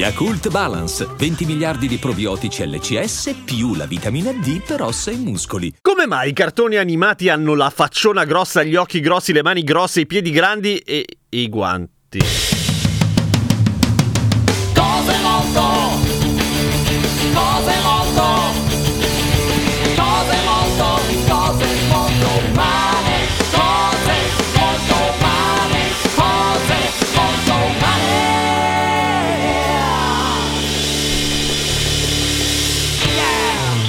Yakult Balance, 20 miliardi di probiotici LCS più la vitamina D per ossa e muscoli. Come mai i cartoni animati hanno la facciona grossa, gli occhi grossi, le mani grosse, i piedi grandi e i guanti?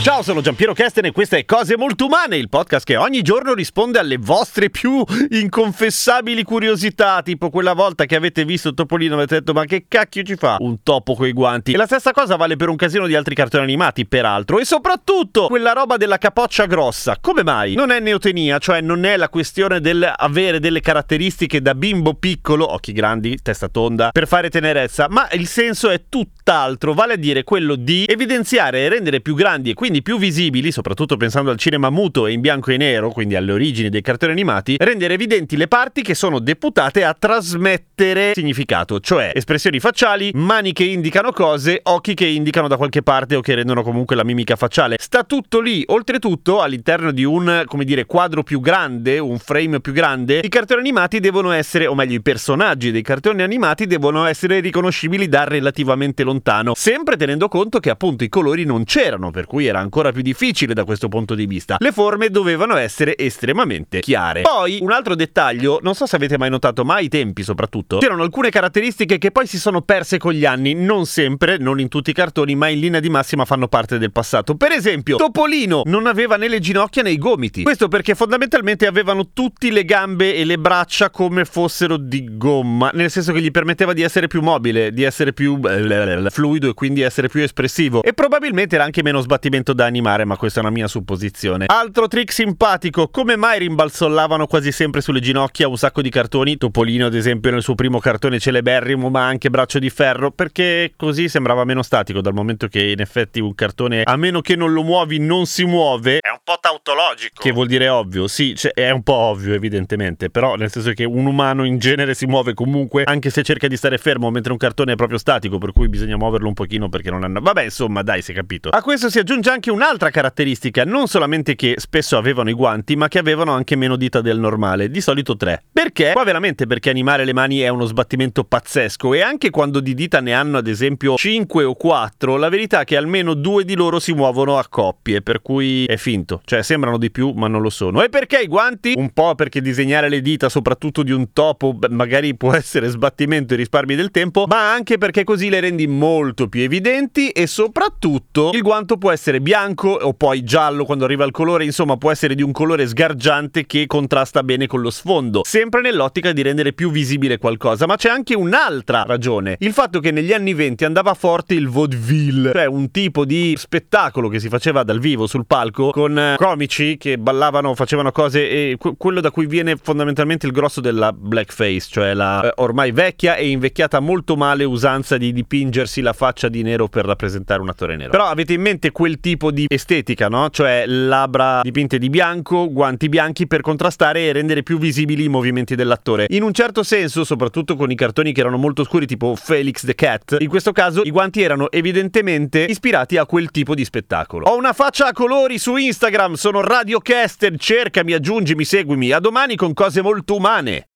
Ciao, sono Giampiero Kesten e questa è Cose Molto Umane, il podcast che ogni giorno risponde alle vostre più inconfessabili curiosità, tipo quella volta che avete visto Topolino e avete detto ma che cacchio ci fa un topo coi guanti? E la stessa cosa vale per un casino di altri cartoni animati, peraltro, e soprattutto quella roba della capoccia grossa. Come mai? Non è neotenia, cioè non è la questione del avere delle caratteristiche da bimbo piccolo, occhi grandi, testa tonda, per fare tenerezza, ma il senso è tutt'altro, vale a dire quello di evidenziare e rendere più grandi e quindi più visibili, soprattutto pensando al cinema muto e in bianco e nero, quindi alle origini dei cartoni animati, rendere evidenti le parti che sono deputate a trasmettere significato, cioè espressioni facciali, mani che indicano cose, occhi che indicano da qualche parte o che rendono comunque la mimica facciale. Sta tutto lì, oltretutto all'interno di un, come dire, quadro più grande, un frame più grande, i cartoni animati devono essere, o meglio i personaggi dei cartoni animati devono essere riconoscibili da relativamente lontano, sempre tenendo conto che appunto i colori non c'erano, per cui era ancora più difficile da questo punto di vista. Le forme dovevano essere estremamente chiare. Poi, un altro dettaglio, non so se avete mai notato, ma ai tempi soprattutto, c'erano alcune caratteristiche che poi si sono perse con gli anni, non sempre, non in tutti i cartoni, ma in linea di massima fanno parte del passato. Per esempio, Topolino non aveva né le ginocchia né i gomiti. Questo perché fondamentalmente avevano tutti le gambe e le braccia come fossero di gomma, nel senso che gli permetteva di essere più mobile, di essere più eh, fluido e quindi essere più espressivo. E probabilmente era anche meno sbattimento da animare, ma questa è una mia supposizione. Altro trick simpatico, come mai rimbalzollavano quasi sempre sulle ginocchia un sacco di cartoni? Topolino, ad esempio, nel suo primo cartone celeberrimo, ma anche Braccio di Ferro, perché così sembrava meno statico, dal momento che in effetti un cartone, a meno che non lo muovi, non si muove. È un po' tautologico. Che vuol dire ovvio, sì, cioè, è un po' ovvio evidentemente, però nel senso che un umano in genere si muove comunque, anche se cerca di stare fermo, mentre un cartone è proprio statico, per cui bisogna muoverlo un pochino perché non hanno... Vabbè, insomma, dai, si è capito. A questo si aggiunge anche un'altra caratteristica, non solamente che spesso avevano i guanti, ma che avevano anche meno dita del normale, di solito tre. Perché? Qua veramente perché animare le mani è uno sbattimento pazzesco e anche quando di dita ne hanno ad esempio 5 o 4, la verità è che almeno due di loro si muovono a coppie, per cui è finto, cioè sembrano di più ma non lo sono. E perché i guanti? Un po' perché disegnare le dita, soprattutto di un topo, magari può essere sbattimento e risparmi del tempo, ma anche perché così le rendi molto più evidenti e soprattutto il guanto può essere bianco o poi giallo quando arriva il colore, insomma può essere di un colore sgargiante che contrasta bene con lo sfondo, sempre nell'ottica di rendere più visibile qualcosa, ma c'è anche un'altra ragione, il fatto che negli anni 20 andava forte il vaudeville, cioè un tipo di spettacolo che si faceva dal vivo sul palco con eh, comici che ballavano, facevano cose e que- quello da cui viene fondamentalmente il grosso della blackface, cioè la eh, ormai vecchia e invecchiata molto male usanza di dipingersi la faccia di nero per rappresentare un attore nero. Però avete in mente quel tipo di estetica, no? Cioè labbra dipinte di bianco, guanti bianchi per contrastare e rendere più visibili i movimenti dell'attore. In un certo senso, soprattutto con i cartoni che erano molto scuri, tipo Felix the Cat, in questo caso i guanti erano evidentemente ispirati a quel tipo di spettacolo. Ho una faccia a colori su Instagram, sono Radio Caster, cercami, aggiungimi, seguimi. A domani con cose molto umane.